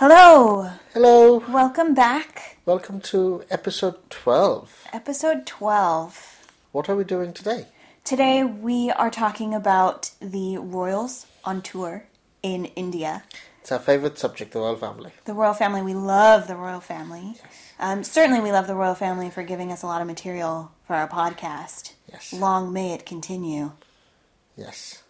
Hello, Hello. welcome back. Welcome to episode 12. Episode 12. What are we doing today? Today we are talking about the royals on tour in India. It's our favorite subject, the royal family. The royal family, we love the royal family. Um, certainly, we love the royal family for giving us a lot of material for our podcast. Yes. Long may it continue. Yes.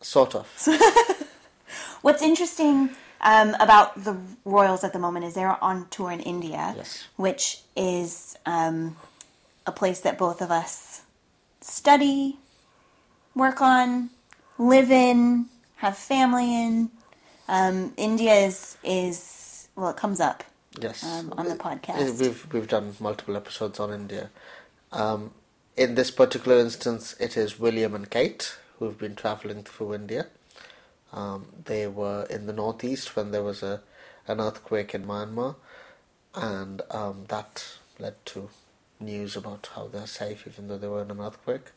Sort of. What's interesting um, about the Royals at the moment is they're on tour in India, Yes. which is um, a place that both of us study, work on, live in, have family in. Um, India is is well, it comes up Yes. um, on the Uh, podcast. We've, we've done multiple episodes on India. Um, in this particular instance, it is William and Kate who've been traveling through India. Um, they were in the northeast when there was a an earthquake in Myanmar, and um, that led to news about how they're safe even though they were in an earthquake.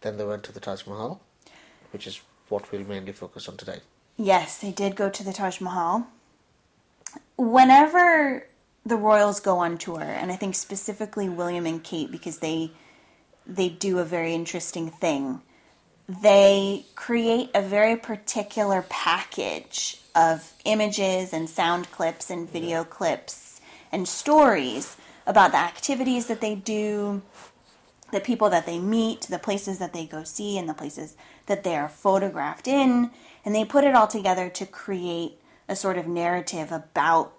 Then they went to the Taj Mahal, which is what we'll mainly focus on today. Yes, they did go to the Taj Mahal. Whenever the Royals go on tour, and I think specifically William and Kate because they they do a very interesting thing. They create a very particular package of images and sound clips and video clips and stories about the activities that they do, the people that they meet, the places that they go see, and the places that they are photographed in. And they put it all together to create a sort of narrative about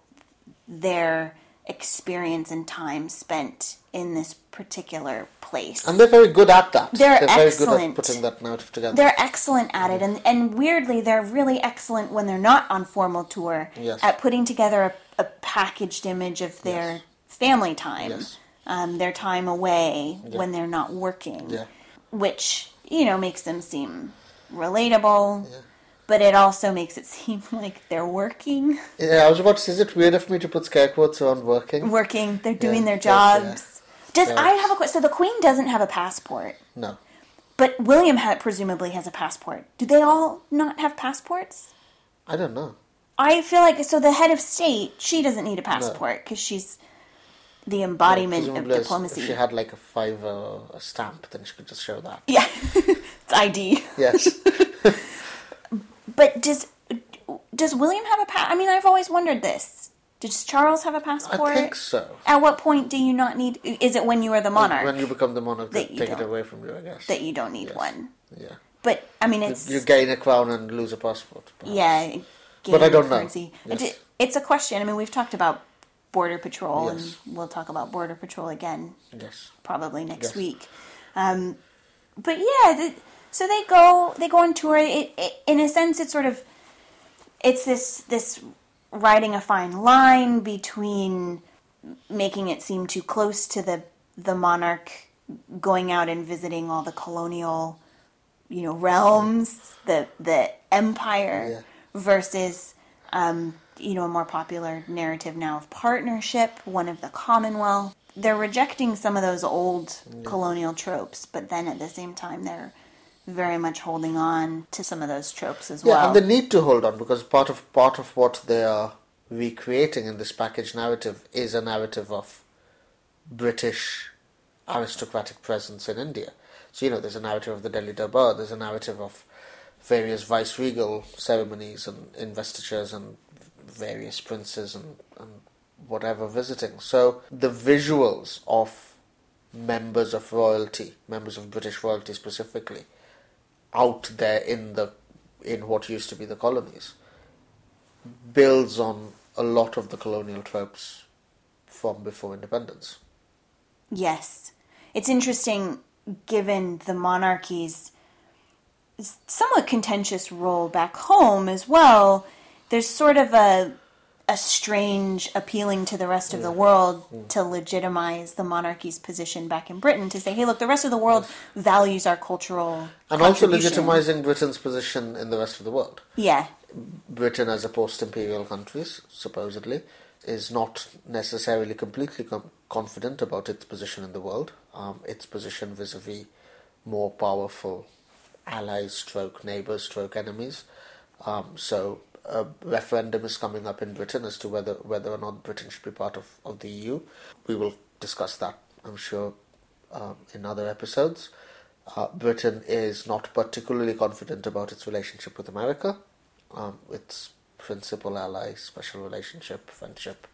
their experience and time spent in this particular place. And they're very good at that. They're very good at excellent. putting that narrative together. They're excellent at it, and, and weirdly, they're really excellent when they're not on formal tour Yes. at putting together a, a packaged image of their Yes. family time, Yes. um, their time away when they're not working, Yeah. which you know makes them seem relatable, Yeah but it also makes it seem like they're working, Yeah, I was about to say, is it weird of me to put scare quotes around working? working, they're doing Yeah, their jobs. Does I have a question? So the Queen doesn't have a passport. No. But William ha- presumably has a passport. Do they all not have passports? I don't know. I feel like so the head of state she doesn't need a passport because she's the embodiment of Presumably, diplomacy. If she had like a five uh, a stamp, then she could just show that. yeah, it's ID. Yes. But does does William have a pass? I mean, I've always wondered this. Does Charles have a passport? I think so. At what point do you not need? Is it when you are the monarch When you become the monarch, they That you take it away from you, I guess. that you don't need Yes. one? Yeah. But I mean, it's You gain a crown and lose a passport. perhaps. Yeah, But I don't know. currency. Yes. It- it's a question. I mean, we've talked about border patrol, Yes. and we'll talk about border patrol again Yes. probably next Yes. week. Um, but yeah, the, so they go they go on tour. It, it, in a sense, it's sort of it's this this riding a fine line between making it seem too close to the the monarch going out and visiting all the colonial you know realms the the empire Yeah. versus um, you know a more popular narrative now of partnership one of the commonwealth they're rejecting some of those old colonial tropes but then at the same time they're very much holding on to some of those tropes as Yeah, well and they need to hold on because part of part of what they are recreating in this package narrative is a narrative of British aristocratic presence in India. So you know, there's a narrative of the Delhi Durbar. There's a narrative of various vice-regal ceremonies and investitures and various princes and, and whatever visiting. So the visuals of members of royalty, members of British royalty specifically, out there in the in what used to be the colonies, builds on a lot of the colonial tropes from before independence. Yes. It's interesting given the monarchy's somewhat contentious role back home as well. There's sort of a a strange appealing to the rest of the world to legitimize the monarchy's position back in Britain to say, hey, look, the rest of the world values our cultural And also legitimizing Britain's position in the rest of the world. Yeah, Britain, as a post-imperial country, supposedly, is not necessarily completely com- confident about its position in the world. Um, its position vis-a-vis more powerful allies, stroke neighbors, stroke enemies. Um, so a referendum is coming up in Britain as to whether whether or not Britain should be part of, of the EU. We will discuss that, I'm sure, um, in other episodes. Uh, Britain is not particularly confident about its relationship with America, um, its principal ally, special relationship, friendship.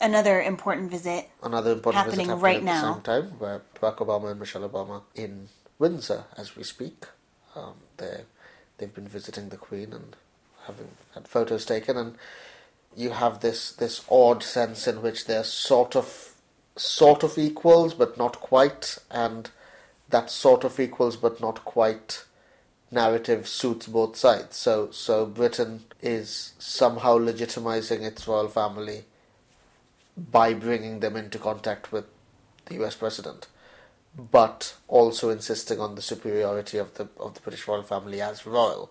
another important visit. Another important Happening visit happening right at now. the same time, where Barack Obama and Michelle Obama in Windsor as we speak. Um, they they've been visiting the Queen and having had photos taken, and you have this this odd sense in which they're sort of sort of equals but not quite, and that sort of equals but not quite narrative suits both sides. So so Britain is somehow legitimizing its royal family by bringing them into contact with the US president, but also insisting on the superiority of the of the British royal family as royal.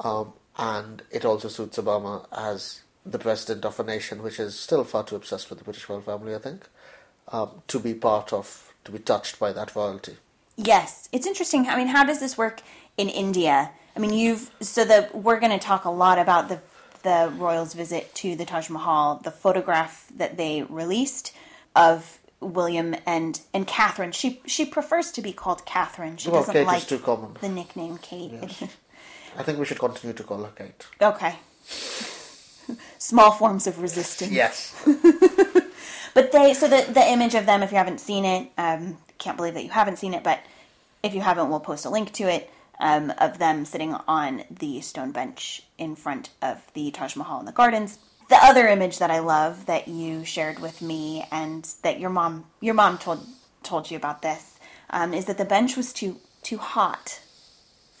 Um, and it also suits Obama as the president of a nation which is still far too obsessed with the British royal family, I think, um, to be part of, to be touched by that royalty. Yes, it's interesting. I mean, how does this work in India? I mean, you've so the we're going to talk a lot about the the royals' visit to the Taj Mahal, the photograph that they released of William and and Catherine. She she prefers to be called Catherine. She Well, doesn't Kate like the nickname Kate. I think we should continue to call her Kate. okay. Small forms of resistance. Yes. But they, so the the image of them, if you haven't seen it, um, can't believe that you haven't seen it, but if you haven't, we'll post a link to it um, of them sitting on the stone bench in front of the Taj Mahal in the gardens. The other image that I love that you shared with me, and that your mom your mom told told you about this, um, is that the bench was too too hot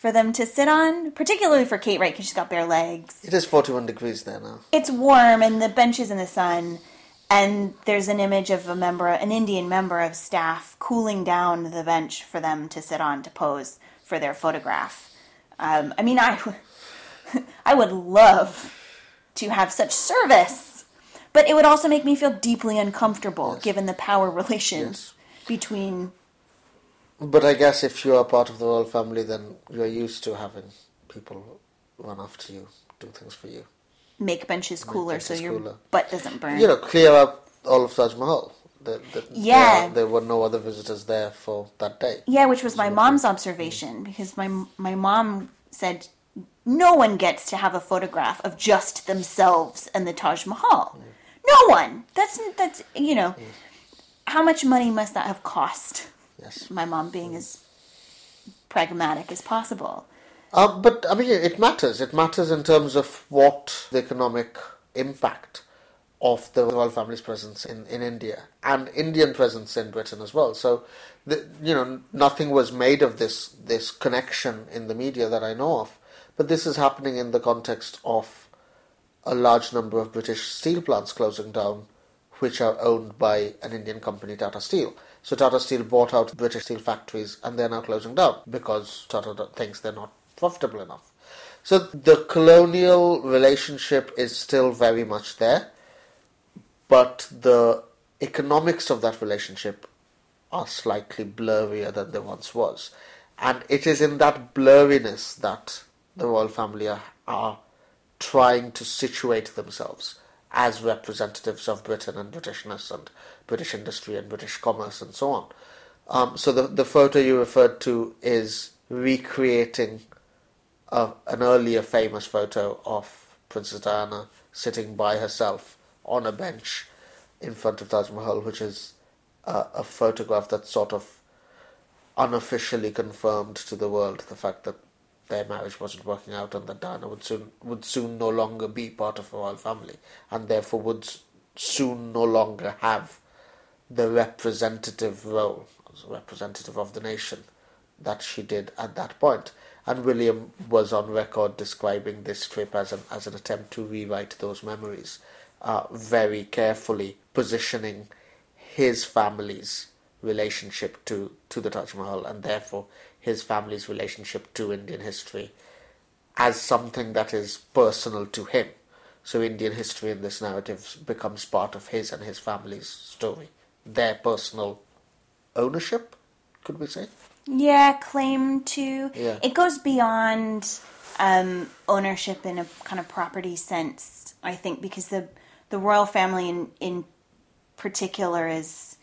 for them to sit on, particularly for Kate, right? Because she's got bare legs It is 41 degrees there now. it's warm and the bench is in the sun and there's an image of a member an indian member of staff cooling down the bench for them to sit on to pose for their photograph um, i mean I, I would love to have such service but it would also make me feel deeply uncomfortable given the power relations between But I guess if you are part of the royal family, then you're used to having people run after you, do things for you. make benches cooler so benches your cooler. butt doesn't burn You know, clear up all of Taj Mahal. The, the, Yeah. There, there were no other visitors there for that day. Yeah, which was my mom's observation because my my mom said no one gets to have a photograph of just themselves and the Taj Mahal. No one. That's that's you know, how much money must that have cost? Yes. My mom being as pragmatic as possible. Um, but I mean, it matters. It matters in terms of what the economic impact of the royal family's presence in, in India and Indian presence in Britain as well. So, the, you know, nothing was made of this this connection in the media that I know of. But this is happening in the context of a large number of British steel plants closing down, which are owned by an Indian company, Tata Steel. So Tata Steel bought out British steel factories and they're now closing down because Tata thinks they're not profitable enough. So the colonial relationship is still very much there, but the economics of that relationship are slightly blurrier than they once was. And it is in that blurriness that the royal family are, are trying to situate themselves as representatives of Britain and Britishness and British industry and British commerce and so on. Um, so the the photo you referred to is recreating a, an earlier famous photo of Princess Diana sitting by herself on a bench in front of Taj Mahal, which is a, a photograph that sort of unofficially confirmed to the world the fact that their marriage wasn't working out and that Diana would soon would soon no longer be part of a royal family and therefore would soon no longer have the representative role as a representative of the nation that she did at that point. And William was on record describing this trip as an, as an attempt to rewrite those memories, uh, very carefully positioning his family's relationship to, to the Taj Mahal and therefore his family's relationship to Indian history as something that is personal to him. So Indian history in this narrative becomes part of his and his family's story, their personal ownership, could we say? Yeah, claim to. Yeah. It goes beyond um, ownership in a kind of property sense, I think, because the the royal family in in particular is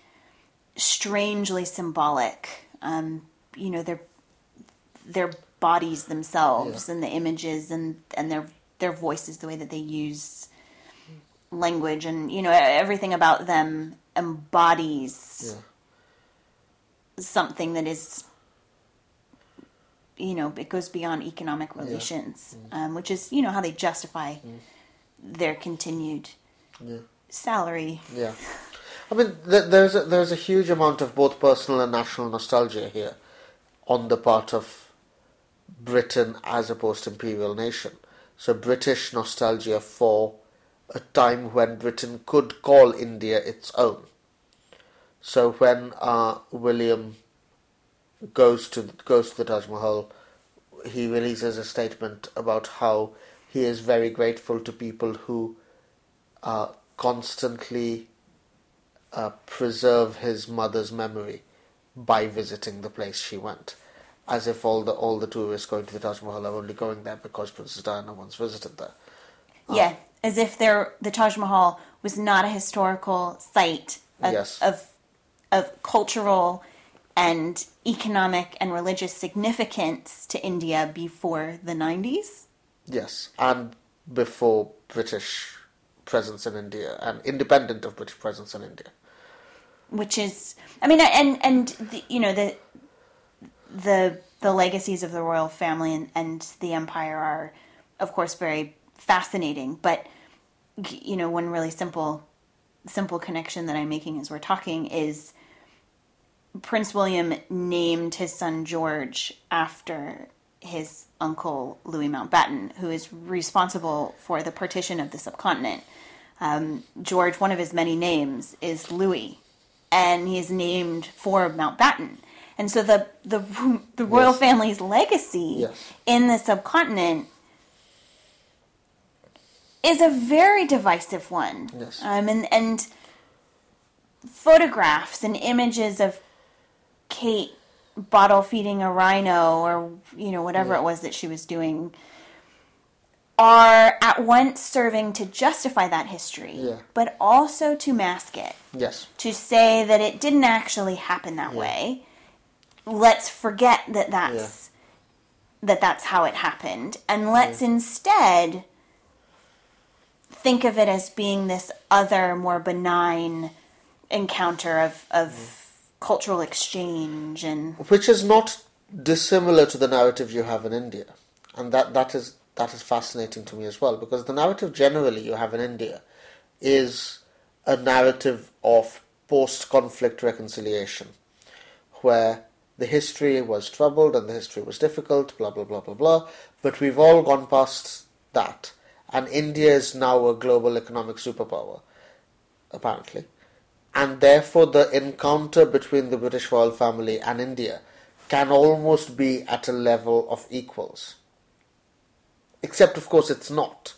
strangely symbolic. Um, you know, their their bodies themselves Yeah. and the images and and their their voices, the way that they use language, and you know everything about them embodies Yeah. something that is you know it goes beyond economic relations um, which is you know how they justify their continued salary. Yeah, I mean, th- there's a, there's a huge amount of both personal and national nostalgia here, on the part of Britain as a post-imperial nation. So British nostalgia for a time when Britain could call India its own. So when uh, William goes to goes to the Taj Mahal, he releases a statement about how he is very grateful to people who uh, constantly uh, preserve his mother's memory by visiting the place she went, as if all the all the tourists going to the Taj Mahal are only going there because Princess Diana once visited there. yeah ah. as if there the taj mahal was not a historical site of, Yes. of of cultural and economic and religious significance to india before the 90s Yes, and before British presence in India and independent of British presence in India. which is i mean and and the, you know the the the legacies of the royal family and, and the empire are of course very fascinating but you know one really simple simple connection that i'm making as we're talking is prince william named his son george after his uncle louis mountbatten who is responsible for the partition of the subcontinent um, george one of his many names is louis and he is named for Mountbatten. And so the the the royal Yes. family's legacy Yes. in the subcontinent is a very divisive one. Yes. Um, and and photographs and images of Kate bottle feeding a rhino or you know whatever it was that she was doing are at once serving to justify that history Yeah. but also to mask it Yes, to say that it didn't actually happen that way. Let's forget that that's that that's how it happened, and let's instead think of it as being this other, more benign encounter of of cultural exchange and which is not dissimilar to the narrative you have in India, and that that is that is fascinating to me as well because the narrative generally you have in India is a narrative of post-conflict reconciliation, where the history was troubled and the history was difficult, blah blah blah blah blah. But we've all gone past that, and India is now a global economic superpower, apparently and therefore the encounter between the British royal family and India can almost be at a level of equals. Except, of course, it's not.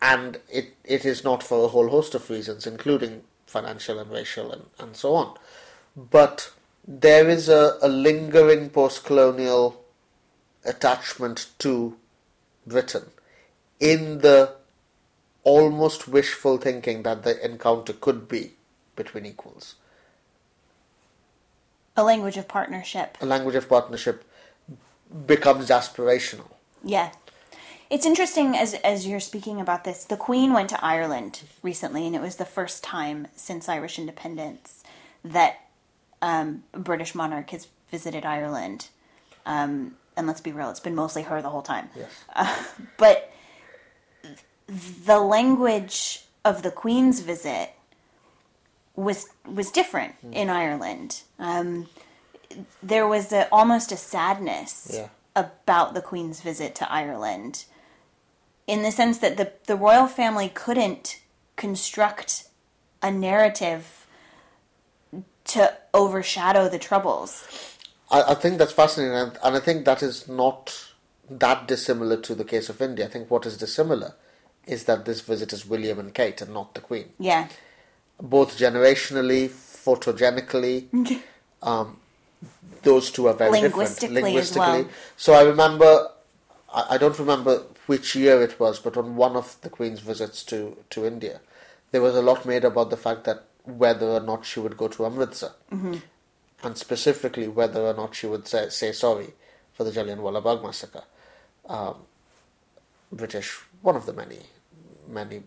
And it, it is not for a whole host of reasons, including financial and racial and, and so on. But there is a, a lingering post colonial attachment to Britain in the almost wishful thinking that the encounter could be between equals. a language of partnership. A language of partnership becomes aspirational. Yeah. It's interesting as as you're speaking about this. The Queen went to Ireland recently, and it was the first time since Irish independence that um, a British monarch has visited Ireland. Um, and let's be real, it's been mostly her the whole time. Yes. But the language of the Queen's visit was was different in Ireland. Um, there was a, almost a sadness Yeah. about the Queen's visit to Ireland, in the sense that the, the royal family couldn't construct a narrative to overshadow the troubles. I, I think that's fascinating, and, and I think that is not that dissimilar to the case of India. I think what is dissimilar is that this visit is William and Kate and not the Queen. Yeah. Both generationally, photogenically, um, those two are very Linguistically different. as well. So I remember, I, I don't remember which year it was, but on one of the Queen's visits to, to India, there was a lot made about the fact that whether or not she would go to Amritsar, Mm-hmm. and specifically whether or not she would say, say sorry for the Jallianwala Bagh massacre. Um, British, one of the many, many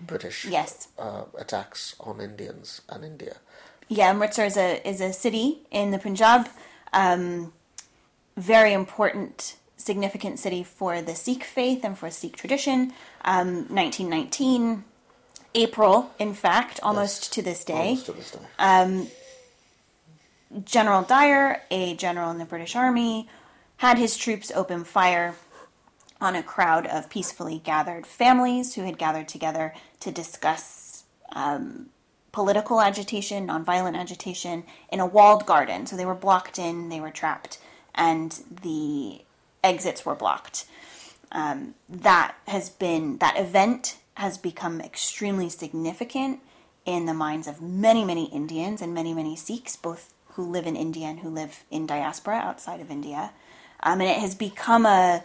British Yes. uh, attacks on Indians and India. Yeah, Amritsar is a is a city in the Punjab, um, very important, significant city for the Sikh faith and for Sikh tradition. Um, 1919, April, in fact, almost to this day. Almost to this day. General Dyer, a general in the British Army, had his troops open fire on a crowd of peacefully gathered families who had gathered together to discuss um, political agitation, nonviolent agitation, in a walled garden. So they were blocked in, they were trapped, and the exits were blocked. Um, that has been, that event has become extremely significant in the minds of many, many Indians and many, many Sikhs, both who live in India and who live in diaspora outside of India. Um, and it has become a,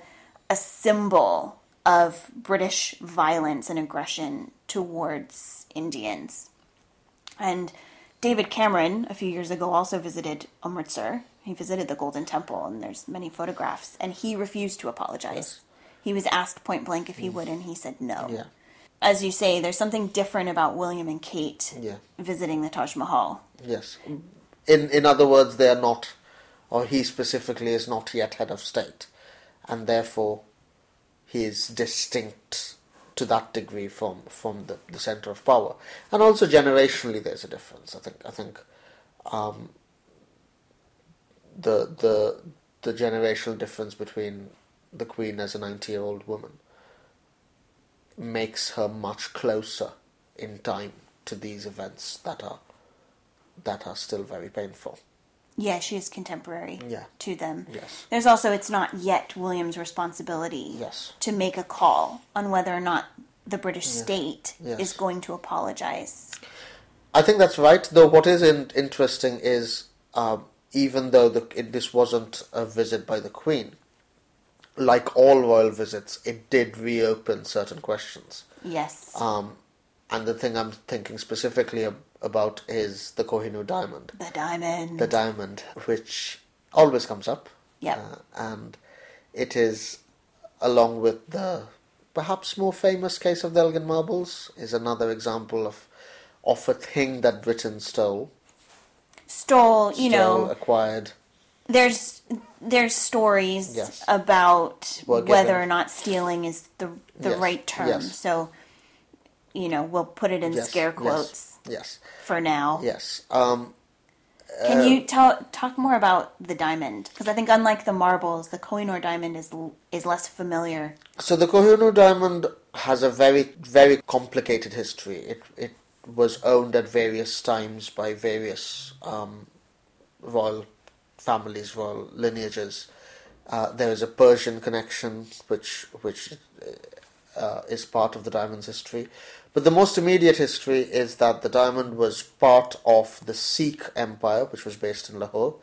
a symbol of British violence and aggression towards Indians. And David Cameron, a few years ago, also visited Amritsar. He visited the Golden Temple, and there's many photographs. And he refused to apologize. He was asked point blank if he would, and he said no. Yeah. As you say, there's something different about William and Kate Yeah. visiting the Taj Mahal. Yes. In in other words, they are not, or he specifically is not yet head of state, and therefore he is distinct to that degree from from the, the center of power, and also generationally there's a difference. I think I think um, the the the generational difference between the Queen as a ninety year old woman makes her much closer in time to these events that are that are still very painful. Yeah, she is contemporary Yeah. to them. Yes. There's also, it's not yet William's responsibility Yes. to make a call on whether or not the British state Yes. is going to apologize. I think that's right. Though what is in, interesting is um, even though the, it, this wasn't a visit by the Queen, like all royal visits, it did reopen certain questions. Yes. Um, and the thing I'm thinking specifically ab- about is the Kohinoor diamond. the diamond. the diamond, which always comes up. Yeah. Uh, and it is, along with the perhaps more famous case of the Elgin marbles, is another example of of a thing that Britain stole, Stole, you stole, know, acquired. there's there's stories Yes. about whether or not stealing is the the Yes, right term. yes. So, you know, we'll put it in scare quotes Yes, for now. yes. Um, Can you tell talk more about the diamond? Because I think unlike the marbles, the Kohinoor diamond is is less familiar. So the Kohinoor diamond has a very, very complicated history. It it was owned at various times by various um, royal families, royal lineages. Uh, there is a Persian connection, which which uh, is part of the diamond's history. But the most immediate history is that the diamond was part of the Sikh Empire, which was based in Lahore,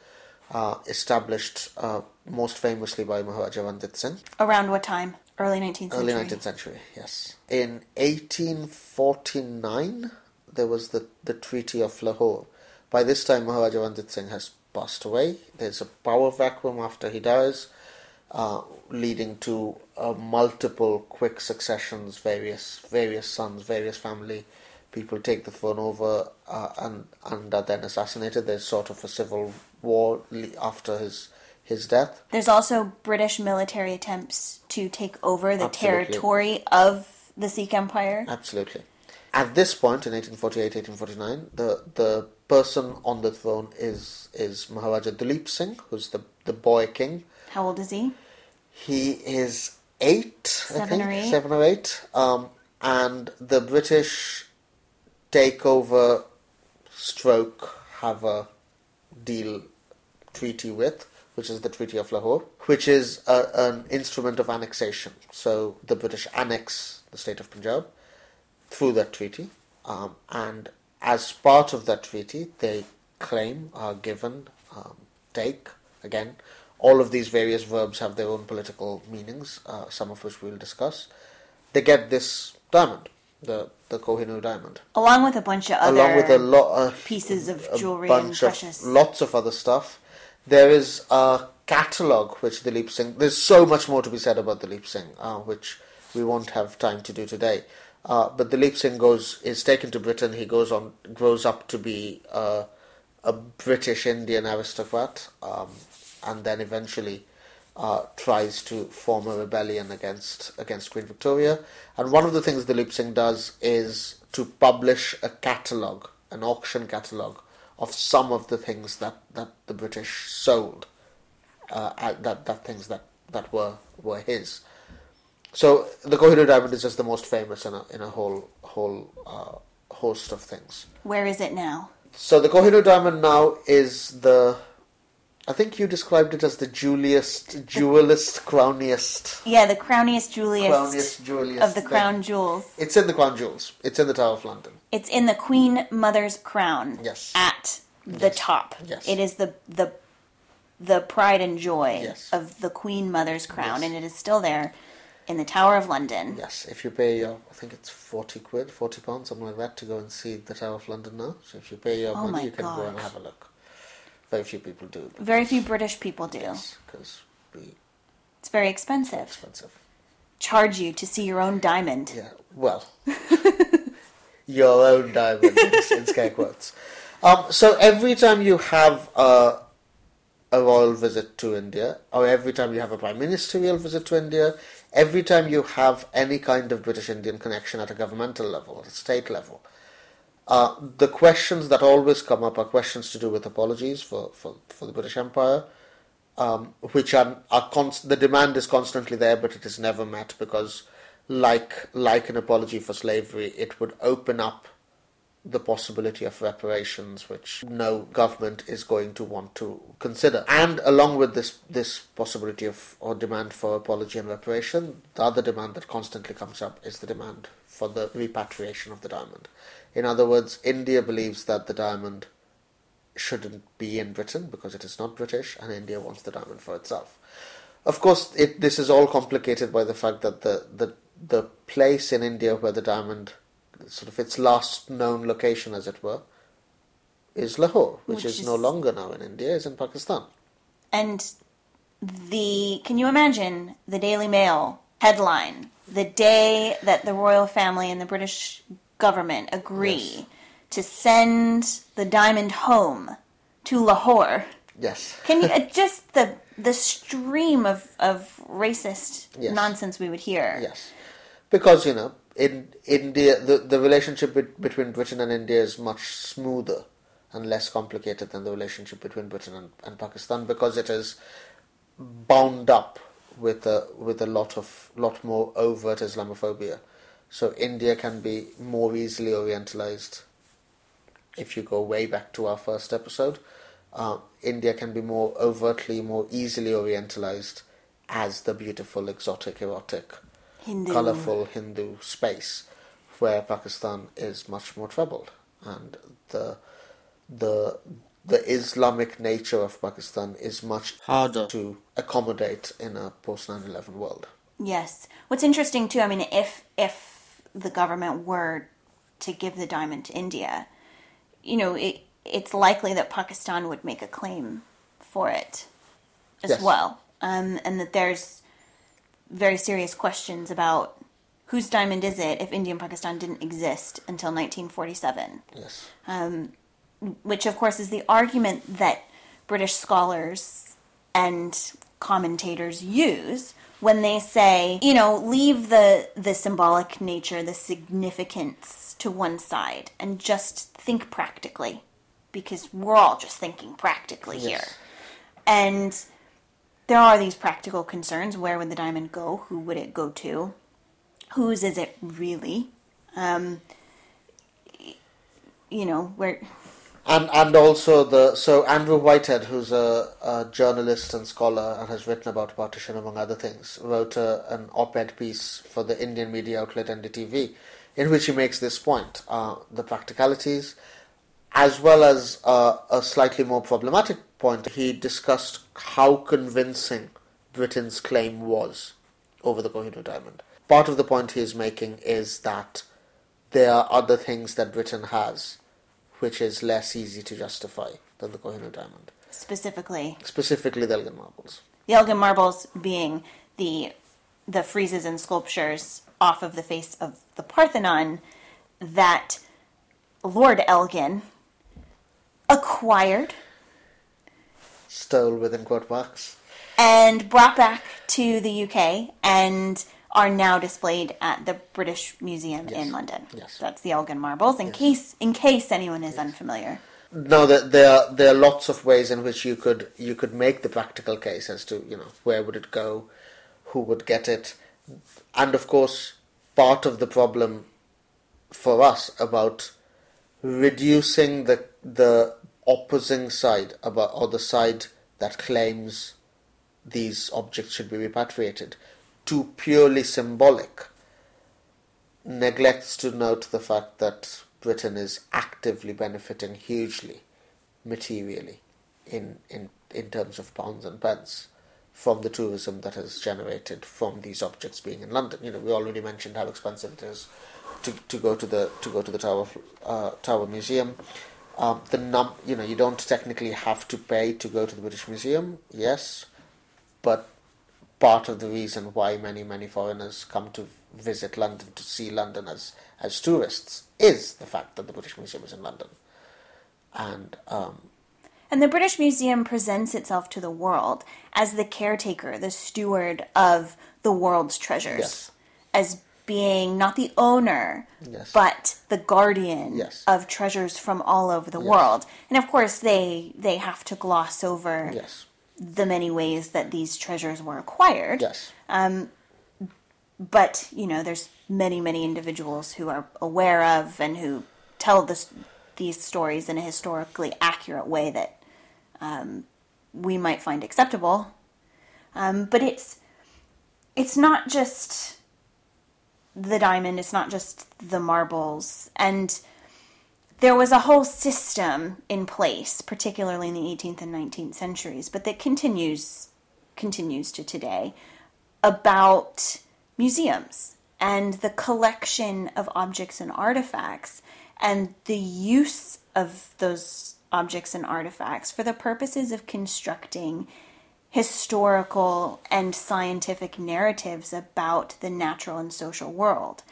uh, established uh, most famously by Maharaja Ranjit Singh. Around what time? Early 19th century. Early 19th century, yes. In 1849, there was the, the Treaty of Lahore. By this time, Maharaja Ranjit Singh has passed away. There's a power vacuum after he dies, uh, leading to uh, multiple quick successions. Various various sons, various family people take the throne over uh, and and are then assassinated. There's sort of a civil war after his his death. There's also British military attempts to take over the Absolutely. territory of the Sikh Empire. Absolutely. At this point in 1848, 1849, the the person on the throne is is Maharaja Duleep Singh, who's the the boy king. How old is he? He is eight, I think, or eight. seven or eight. Um, and the British take over, stroke, have a deal treaty with, which is the Treaty of Lahore, which is a, an instrument of annexation. So the British annex the state of Punjab through that treaty, um, and as part of that treaty, they claim, are given, um, take, again, all of these various verbs have their own political meanings, uh, some of which we'll discuss. They get this diamond, the, the Kohinoor diamond Along with a bunch of other along with a lot of pieces of jewelry and bunch of precious. lots of other stuff. There is a catalog which Duleep Singh. There's so much more to be said about Duleep Singh, uh, which we won't have time to do today. Uh, but Duleep Singh goes is taken to Britain. He goes on, grows up to be uh, a British Indian aristocrat, um, and then eventually uh, tries to form a rebellion against against Queen Victoria. And one of the things Duleep Singh does is to publish a catalogue, an auction catalogue of some of the things that, that the British sold, uh, that that things that, that were were his. So the Kohinoor diamond is just the most famous in a in a whole whole uh, host of things. Where is it now? So the Kohinoor diamond now is the, I think you described it as the jeweliest, jewelist, crowniest, Yeah, the crowniest, jeweliest crowniest, jeweliest of the thing. crown jewels. It's in the crown jewels. It's in the Tower of London. It's in the Queen Mother's crown. Yes. At the top. Yes. It is the the the pride and joy Yes. of the Queen Mother's crown, Yes. and it is still there in the Tower of London. Yes, if you pay your, I think it's forty quid, forty pounds, something like that, to go and see the Tower of London now. So if you pay your Oh money, you can go and have a look. Very few people do. Very few British people do. Yes, because we It's very expensive. expensive. Charge you to see your own diamond. Yeah, well, your own diamond in, in scare quotes. Um, so every time you have a, a royal visit to India, or every time you have a prime ministerial visit to India, every time you have any kind of British Indian connection at a governmental level, at a state level, uh, the questions that always come up are questions to do with apologies for, for, for the British Empire, um, which are, are const- the demand is constantly there, but it is never met because, like like an apology for slavery, it would open up the possibility of reparations, which no government is going to want to consider. And along with this this possibility of or demand for apology and reparation, the other demand that constantly comes up is the demand for the repatriation of the diamond. In other words, India believes that the diamond shouldn't be in Britain because it is not British, and India wants the diamond for itself. Of course, it, this is all complicated by the fact that the, the the place in India where the diamond, sort of its last known location, as it were, is Lahore, which, Which is, no longer now in India, is in Pakistan. And the can you imagine the Daily Mail headline the day that the royal family and the British government agree Yes. to send the diamond home to Lahore. Yes. Can you uh, just the the stream of of racist Yes. nonsense we would hear? Yes, because you know, in India, the the relationship bet- between Britain and India is much smoother and less complicated than the relationship between Britain and, and Pakistan because it is bound up with a with a lot of lot more overt Islamophobia. So India can be more easily orientalized. If you go way back to our first episode, uh, India can be more overtly, more easily orientalized as the beautiful, exotic, erotic, Hindu. colorful Hindu space, where Pakistan is much more troubled, and the the the Islamic nature of Pakistan is much harder to accommodate in a post 9/11 world. Yes. What's interesting too, I mean, if if the government were to give the diamond to India, you know, it, it's likely that Pakistan would make a claim for it as Yes. well, um, and that there's very serious questions about whose diamond is it if India and Pakistan didn't exist until 1947 Yes. Um, which of course is the argument that British scholars and commentators use when they say, you know, leave the the symbolic nature, the significance to one side and just think practically because we're all just thinking practically here. And there are these practical concerns. Where would the diamond go? Who would it go to? Whose is it really? Um, you know, where And and also the so Andrew Whitehead, who's a, a journalist and scholar and has written about partition among other things, wrote a, an op-ed piece for the Indian media outlet NDTV, in which he makes this point: uh, the practicalities, as well as uh, a slightly more problematic point. He discussed how convincing Britain's claim was over the Kohinoor diamond. Part of the point he is making is that there are other things that Britain has which is less easy to justify than the Kohinoor diamond, specifically specifically the Elgin marbles. the Elgin marbles being the the friezes and sculptures off of the face of the Parthenon that Lord Elgin acquired Stole within quote marks. and brought back to the UK and are now displayed at the British Museum Yes. in London. Yes. That's the Elgin marbles. In case in case anyone is unfamiliar. No, there, there are there are lots of ways in which you could you could make the practical case as to you know where would it go, who would get it, and of course part of the problem for us about reducing the the opposing side about or the side that claims these objects should be repatriated to purely symbolic neglects to note the fact that Britain is actively benefiting hugely, materially, in, in, in terms of pounds and pence, from the tourism that is generated from these objects being in London. You know, we already mentioned how expensive it is to, to go to the to go to the Tower uh, Tower Museum. Um, the num you know you don't technically have to pay to go to the British Museum, yes, but part of the reason why many many foreigners come to visit London to see London as as tourists is the fact that the British Museum is in London, and um, And the British Museum presents itself to the world as the caretaker, the steward of the world's treasures, Yes. as being not the owner, Yes. but the guardian Yes. of treasures from all over the Yes. world. And of course, they they have to gloss over the many ways that these treasures were acquired. yes, But you know, there's many many individuals who are aware of and who tell this these stories in a historically accurate way that um, we might find acceptable. Um, but it's it's not just the diamond. It's not just the marbles, and there was a whole system in place, particularly in the 18th and 19th centuries, but that continues continues to today about museums and the collection of objects and artifacts and the use of those objects and artifacts for the purposes of constructing historical and scientific narratives about the natural and social world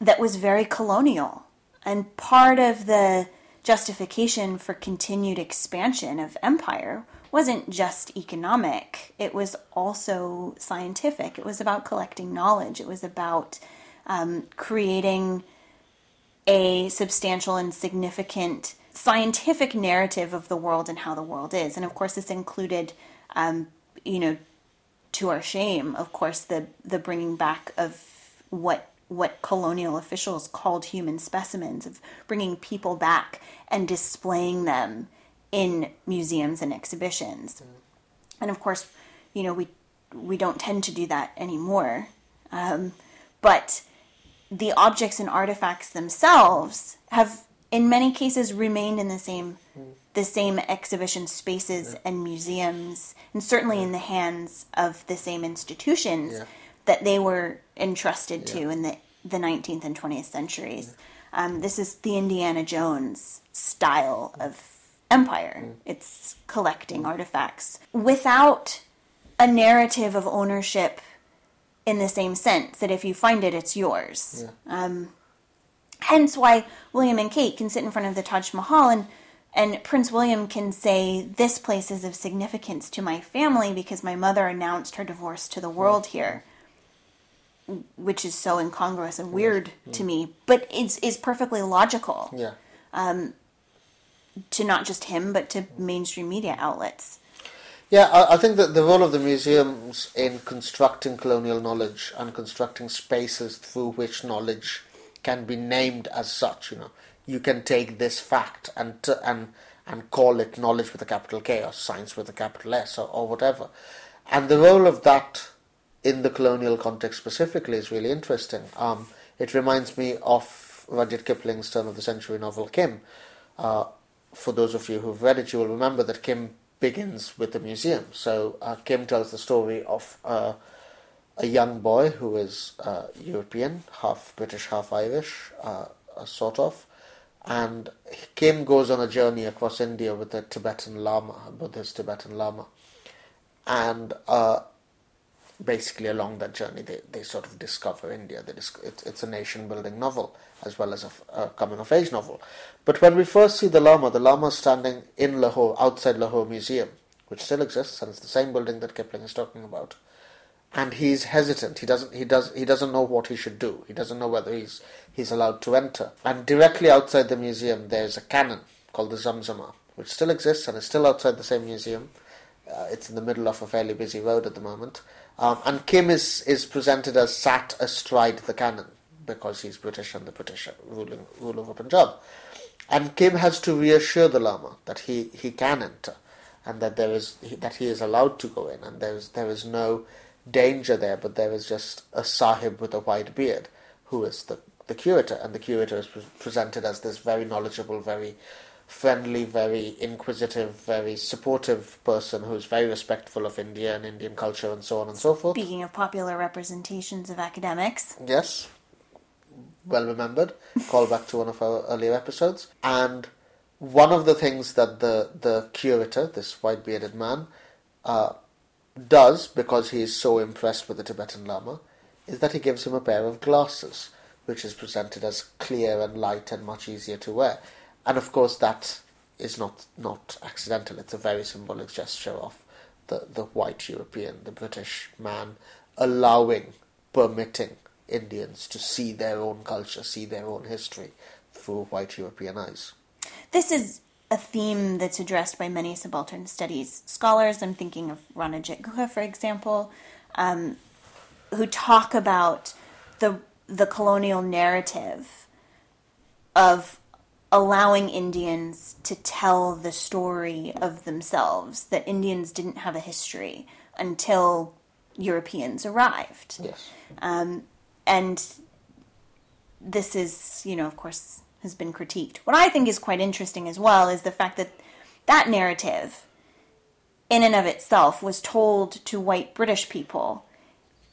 that was very colonial. And part of the justification for continued expansion of empire wasn't just economic, it was also scientific. It was about collecting knowledge, it was about um, creating a substantial and significant scientific narrative of the world and how the world is. And of course, this included, um, you know, to our shame, of course, the the bringing back of what what colonial officials called human specimens, of bringing people back and displaying them in museums and exhibitions. And of course, you know, we we don't tend to do that anymore. Um, but the objects and artifacts themselves have in many cases remained in the same the same exhibition spaces and museums and certainly in the hands of the same institutions Yeah. that they were entrusted to in the the 19th and 20th centuries. Um, this is the indiana jones style of empire. It's collecting artifacts without a narrative of ownership in the same sense that if you find it, it's yours. Um, hence why William and Kate can sit in front of the Taj Mahal and and Prince William can say this place is of significance to my family because my mother announced her divorce to the world here, which is so incongruous and weird mm. to me, but it's is perfectly logical yeah. Um, to not just him but to mainstream media outlets. Yeah, I, I think that the role of the museums in constructing colonial knowledge and constructing spaces through which knowledge can be named as such, you know, you can take this fact and t- and and call it knowledge with a capital K or science with a capital S or, or whatever. And the role of that in the colonial context specifically is really interesting. Um, it reminds me of Rudyard Kipling's turn of the century novel Kim. Uh, for those of you who've read it, you will remember that Kim begins with a museum. So uh, Kim tells the story of uh, a young boy who is uh, European, half British, half Irish, uh, sort of, and Kim goes on a journey across India with a Tibetan Lama, a Buddhist Tibetan Lama, and uh, basically along that journey they, they sort of discover India. Disc- it's, it's a nation building novel as well as a, a coming of age novel. But when we first see the Lama, the Lama is standing in Lahore, outside Lahore Museum, which still exists and it's the same building that Kipling is talking about. And he's hesitant. He doesn't. He does. He doesn't know what he should do. He doesn't know whether he's he's allowed to enter. And directly outside the museum, there's a cannon called the Zamzama, which still exists and is still outside the same museum. Uh, it's in the middle of a fairly busy road at the moment. Um, and Kim is, is presented as sat astride the cannon because he's British and the British ruling rule over Punjab. And Kim has to reassure the Lama that he, he can enter and that there is that he is allowed to go in and there is there is no danger there, but there is just a sahib with a white beard who is the, the curator, and the curator is pre- presented as this very knowledgeable, very friendly, very inquisitive, very supportive person who's very respectful of India and Indian culture and so on and so forth. Speaking of popular representations of academics, Yes, well remembered. Call back to one of our earlier episodes. And one of the things that the, the curator, this white bearded man, uh, does, because he is so impressed with the Tibetan Lama, is that he gives him a pair of glasses, which is presented as clear and light and much easier to wear. And of course, that is not, not accidental, it's a very symbolic gesture of the, the white European, the British man, allowing, permitting Indians to see their own culture, see their own history through white European eyes. this is a theme that's addressed by many subaltern studies scholars. I'm thinking of Ranajit Guha, for example, um, who talk about the the colonial narrative of allowing Indians to tell the story of themselves. That Indians didn't have a history until Europeans arrived Yes. and this is, you know, of course, has been critiqued. What I think is quite interesting as well is the fact that that narrative, in and of itself, was told to white British people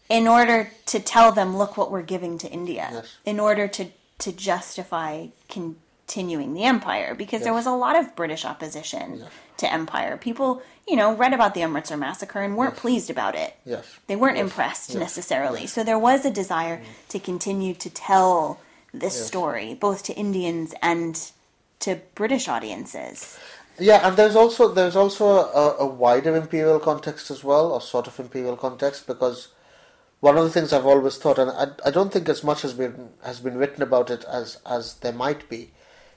in order to tell them, look what we're giving to India, Yes. in order to, to justify continuing the empire, because there was a lot of British opposition to empire. People, you know, read about the Amritsar massacre and weren't pleased about it Yes. they weren't Yes. impressed Yes. necessarily. So there was a desire to continue to tell this story, both to Indians and to British audiences. Yeah, and there's also there's also a, a wider imperial context as well, or sort of imperial context, because one of the things I've always thought, and I, I don't think as much has been has been written about it as as there might be,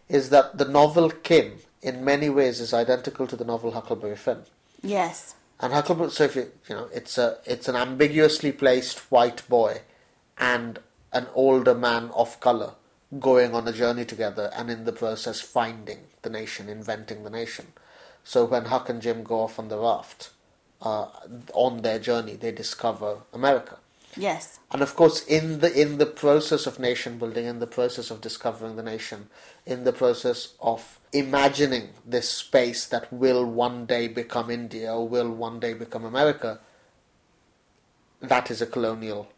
is that the novel Kim in many ways is identical to the novel Huckleberry Finn. Yes. And Huckleberry, so if you you know, it's a it's an ambiguously placed white boy and an older man of color going on a journey together, and in the process finding the nation, inventing the nation. So when Huck and Jim go off on the raft, uh, on their journey, they discover America. Yes. And of course, in the in the process of nation building, in the process of discovering the nation, in the process of imagining this space that will one day become India or will one day become America, that is a colonial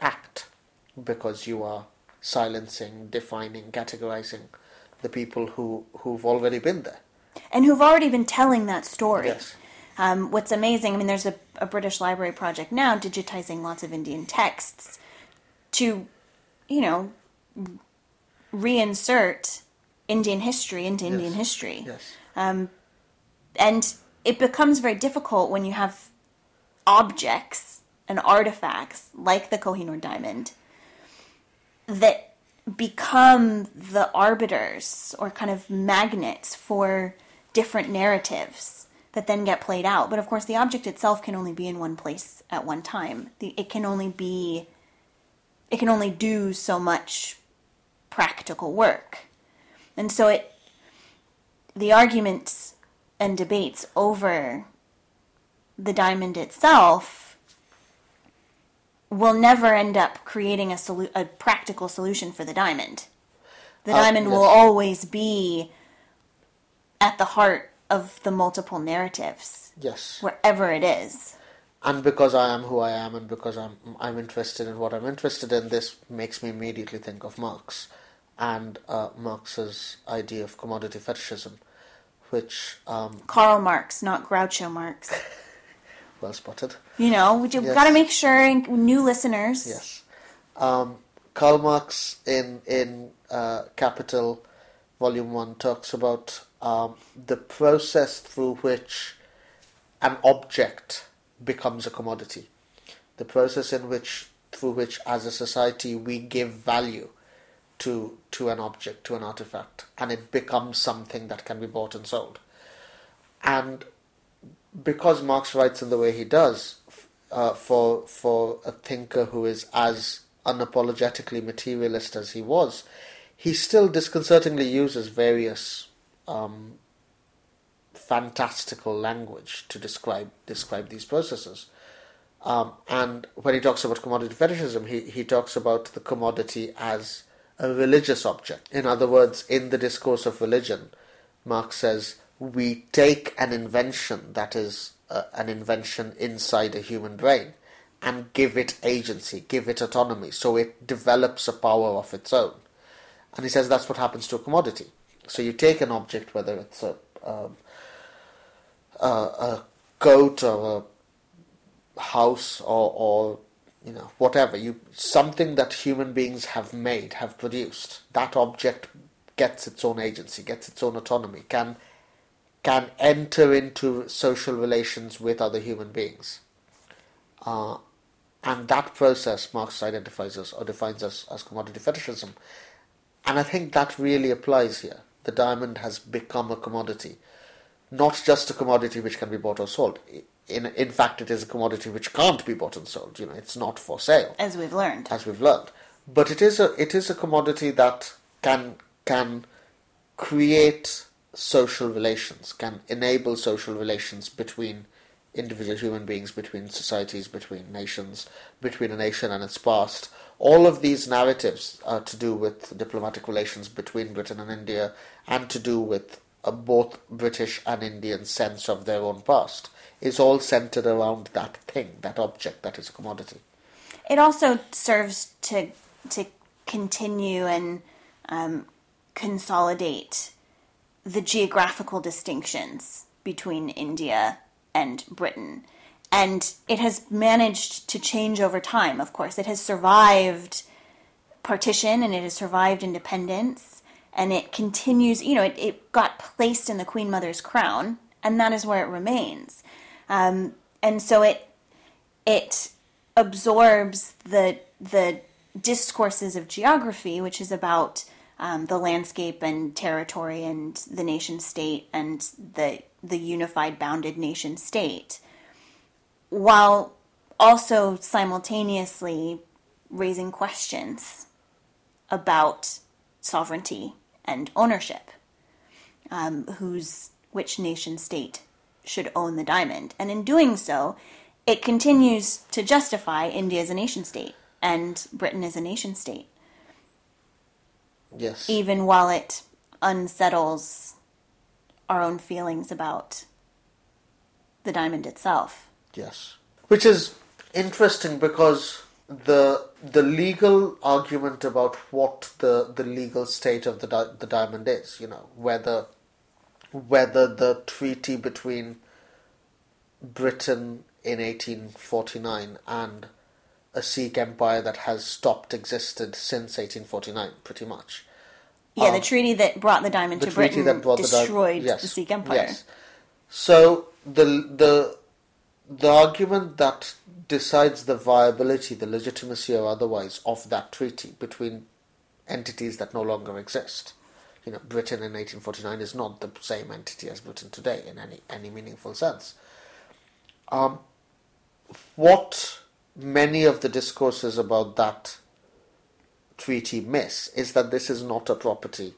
act because you are silencing, defining, categorizing the people who who've already been there. And who've already been telling that story. Yes. Um, what's amazing, I mean, there's a, a British library project now digitizing lots of Indian texts to, you know, reinsert Indian history into Indian history. Yes. and it becomes very difficult when you have objects and artifacts like the Kohinoor diamond that become the arbiters or kind of magnets for different narratives that then get played out. But of course, the object itself can only be in one place at one time. It can only be, it can only do so much practical work. And so it, the arguments and debates over the diamond itself will never end up creating a, solu- a practical solution for the diamond. The Uh, diamond will always be at the heart of the multiple narratives, Yes. wherever it is. and because I am who I am, and because I'm I'm interested in what I'm interested in, this makes me immediately think of Marx and uh, Marx's idea of commodity fetishism, which um, Karl Marx, not Groucho Marx. well spotted. You know, you've Yes. got to make sure new listeners. Yes, um, Karl Marx in in uh, Capital, Volume One, talks about um, the process through which an object becomes a commodity, the process in which through which, as a society, we give value to to an object, to an artifact, and it becomes something that can be bought and sold. And because Marx writes in the way he does, uh, for for a thinker who is as unapologetically materialist as he was, he still disconcertingly uses various um, fantastical language to describe describe these processes. Um, and when he talks about commodity fetishism, he, he talks about the commodity as a religious object. In other words, in the discourse of religion, Marx says we take an invention that is uh, an invention inside a human brain and give it agency, give it autonomy, so it develops a power of its own. And he says that's what happens to a commodity. So you take an object, whether it's a, um, a, a goat or a house or, or you know whatever you something that human beings have made have produced that object gets its own agency gets its own autonomy can can enter into social relations with other human beings. Uh, and that process Marx identifies as or defines as, as commodity fetishism. And I think that really applies here. The diamond has become a commodity. Not just a commodity which can be bought or sold. In in fact it is a commodity which can't be bought and sold. You know it's not for sale. As we've learned. as we've learned. But it is a it is a commodity that can can create social relations can enable social relations between individual human beings between societies between nations between a nation and its past all of these narratives are to do with diplomatic relations between Britain and India and to do with both British and Indian sense of their own past is all centered around that thing, that object that is a commodity. It also serves to to continue and um, consolidate the geographical distinctions between India and Britain. And it has managed to change over time, of course. It has survived partition and it has survived independence and it continues, you know, it, it got placed in the Queen Mother's crown and that is where it remains. Um, and so it it absorbs the the discourses of geography, which is about um, the landscape and territory and the nation state and the the unified bounded nation state, while also simultaneously raising questions about sovereignty and ownership. Um, whose which nation state should own the diamond, and in doing so, it continues to justify India as a nation state and Britain as a nation state, Yes. even while it unsettles our own feelings about the diamond itself. Yes. Which is interesting because the the legal argument about what the, the legal state of the di- the diamond is, you know, whether whether the treaty between Britain in 1849 and a Sikh empire that has stopped existed since 1849, pretty much. Yeah, the Um, treaty that brought the diamond the to treaty Britain that brought the di- destroyed yes, the Sikh Empire. Yes. So the the the argument that decides the viability, the legitimacy or otherwise of that treaty between entities that no longer exist, you know, Britain in 1849 is not the same entity as Britain today in any any meaningful sense. Um, what many of the discourses about that treaty miss is that this is not a property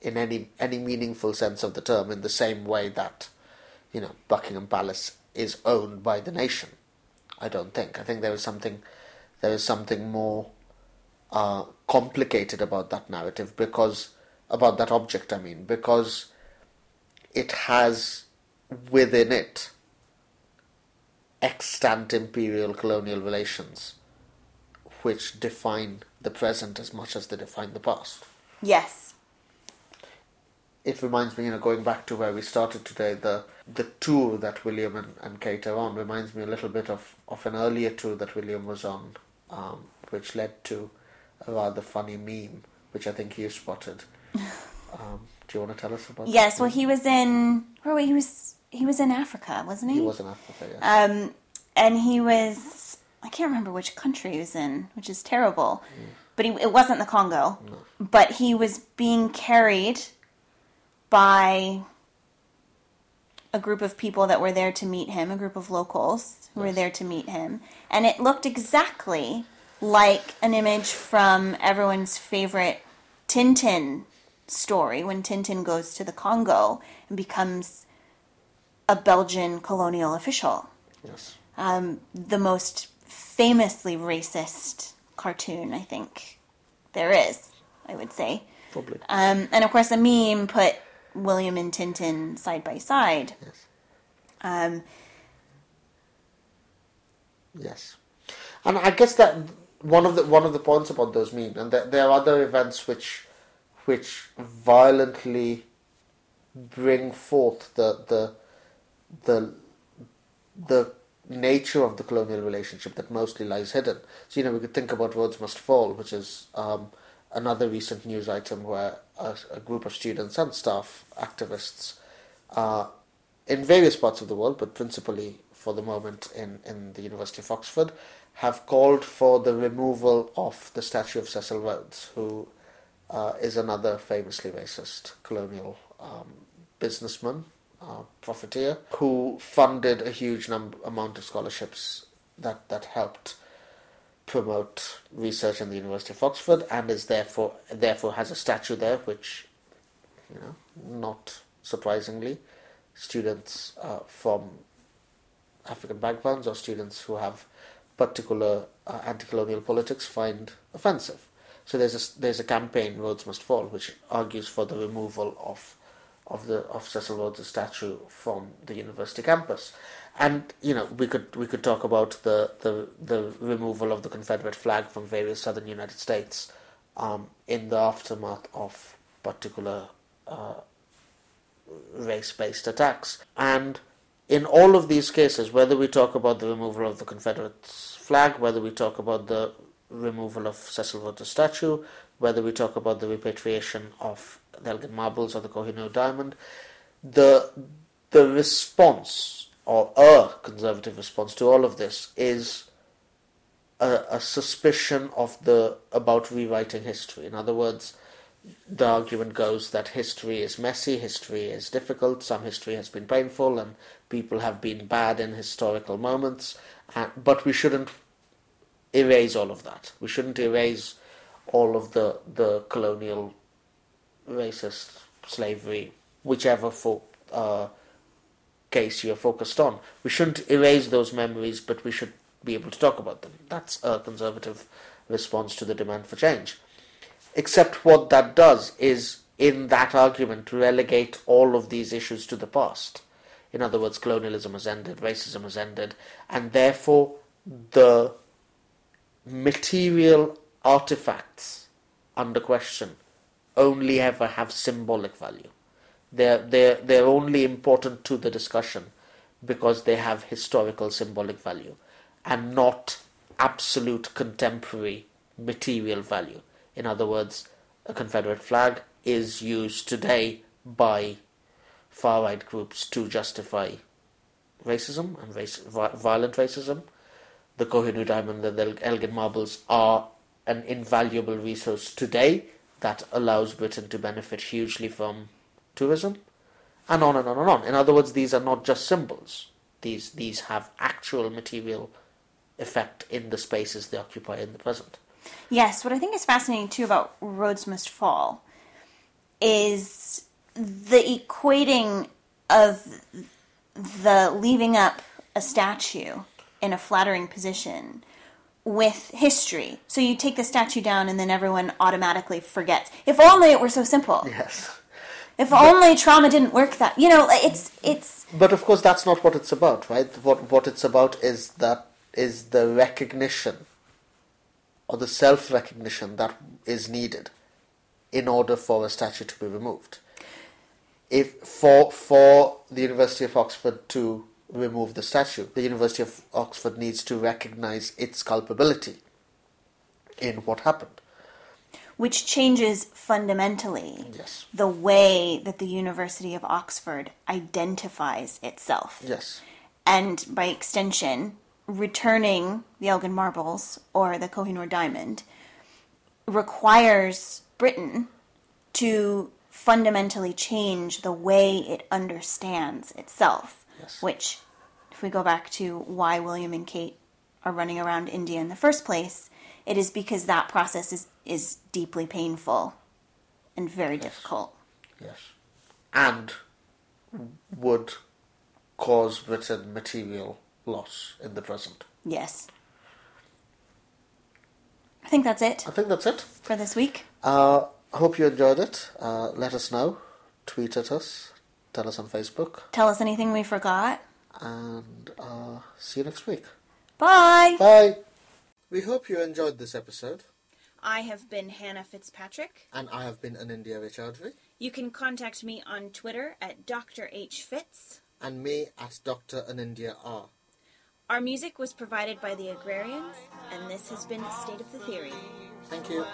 in any any meaningful sense of the term in the same way that you know Buckingham Palace is owned by the nation. I don't think. I think there is something there is something more uh, complicated about that narrative because about that object. I mean because it has within it extant imperial colonial relations which define the present as much as they define the past. Yes. It reminds me, you know, going back to where we started today, the the tour that William and, and Kate are on reminds me a little bit of, of an earlier tour that William was on, um, which led to a rather funny meme, which I think you spotted. Um, do you want to tell us about? Yes. Well, he was in. Where he was? He was in Africa, wasn't he? he was in Africa. Yes. Um, and he was. I can't remember which country he was in, which is terrible. But he, it wasn't the Congo. But he was being carried by a group of people that were there to meet him, a group of locals who were there to meet him. And it looked exactly like an image from everyone's favorite Tintin story when Tintin goes to the Congo and becomes a Belgian colonial official. yes. Um, the most famously racist cartoon, I think, there is, I would say. Probably. Um, and of course, a meme put William and Tintin side by side. yes. Um, Yes, and I guess that one of the one of the points about those memes, and there, there are other events which which violently bring forth the the the the nature of the colonial relationship that mostly lies hidden. So you know we could think about Rhodes Must Fall, which is um, another recent news item where a, a group of students and staff activists uh, in various parts of the world, but principally for the moment in, in the University of Oxford, have called for the removal of the statue of Cecil Rhodes, who uh, is another famously racist colonial um, businessman, uh, profiteer, who funded a huge number amount of scholarships that, that helped promote research in the University of Oxford, and is therefore therefore has a statue there, which you know, not surprisingly, students uh, from African backgrounds or students who have particular uh, anti-colonial politics find offensive. So there's a there's a campaign, Rhodes Must Fall, which argues for the removal of of the of Cecil Rhodes' statue from the university campus. And you know we could we could talk about the, the, the removal of the Confederate flag from various southern United States um, in the aftermath of particular uh, race-based attacks. And in all of these cases, whether we talk about the removal of the Confederate flag, whether we talk about the removal of Cecil Rhodes' statue, whether we talk about the repatriation of the Elgin marbles or the Kohinoor diamond, the the response or a conservative response to all of this is a, a suspicion of the about rewriting history. In other words, the argument goes that history is messy, history is difficult, some history has been painful, and people have been bad in historical moments, uh, but we shouldn't erase all of that. We shouldn't erase all of the, the colonial, racist, slavery, whichever uh, case you're focused on. We shouldn't erase those memories, but we should be able to talk about them. That's a conservative response to the demand for change. Except what that does is, in that argument, to relegate all of these issues to the past. In other words, colonialism has ended, racism has ended, and therefore the material artifacts under question only ever have symbolic value. They're, they're, they're only important to the discussion because they have historical symbolic value and not absolute contemporary material value. In other words, a Confederate flag is used today by far right groups to justify racism and race, violent racism. The Kohinoor diamond and the Elgin marbles are an invaluable resource today that allows Britain to benefit hugely from tourism, and on and on and on. In other words, these are not just symbols. These these have actual material effect in the spaces they occupy in the present. Yes, what I think is fascinating too about Rhodes Must Fall is the equating of the leaving up a statue in a flattering position with history. So you take the statue down and then everyone automatically forgets. If only it were so simple. Yes. If only trauma didn't work that. You know, it's it's But of course, that's not what it's about, right? What what it's about is that is the recognition or the self recognition that is needed in order for a statue to be removed. If for for the University of Oxford to remove the statue, the University of Oxford needs to recognize its culpability in what happened. which changes fundamentally Yes. the way that the University of Oxford identifies itself. Yes. and by extension, returning the Elgin marbles or the Kohinoor diamond requires Britain to fundamentally change the way it understands itself. Yes. Which, we go back to why William and Kate are running around India in the first place, it is because that process is, is deeply painful and very difficult. Yes. And would cause Britain material loss in the present. Yes. I think that's it I think that's it. for this week. Uh, hope you enjoyed it. Uh, let us know. Tweet at us. Tell us on Facebook. Tell us anything we forgot and uh, see you next week. Bye. Bye. We hope you enjoyed this episode. I have been Hannah Fitzpatrick. And I have been Anindya Raychaudhuri. You can contact me on Twitter at Dr. H. Fitz. And me at Dr. Anindya R. Our music was provided by the Agrarians, and this has been State of the Theory. Thank you.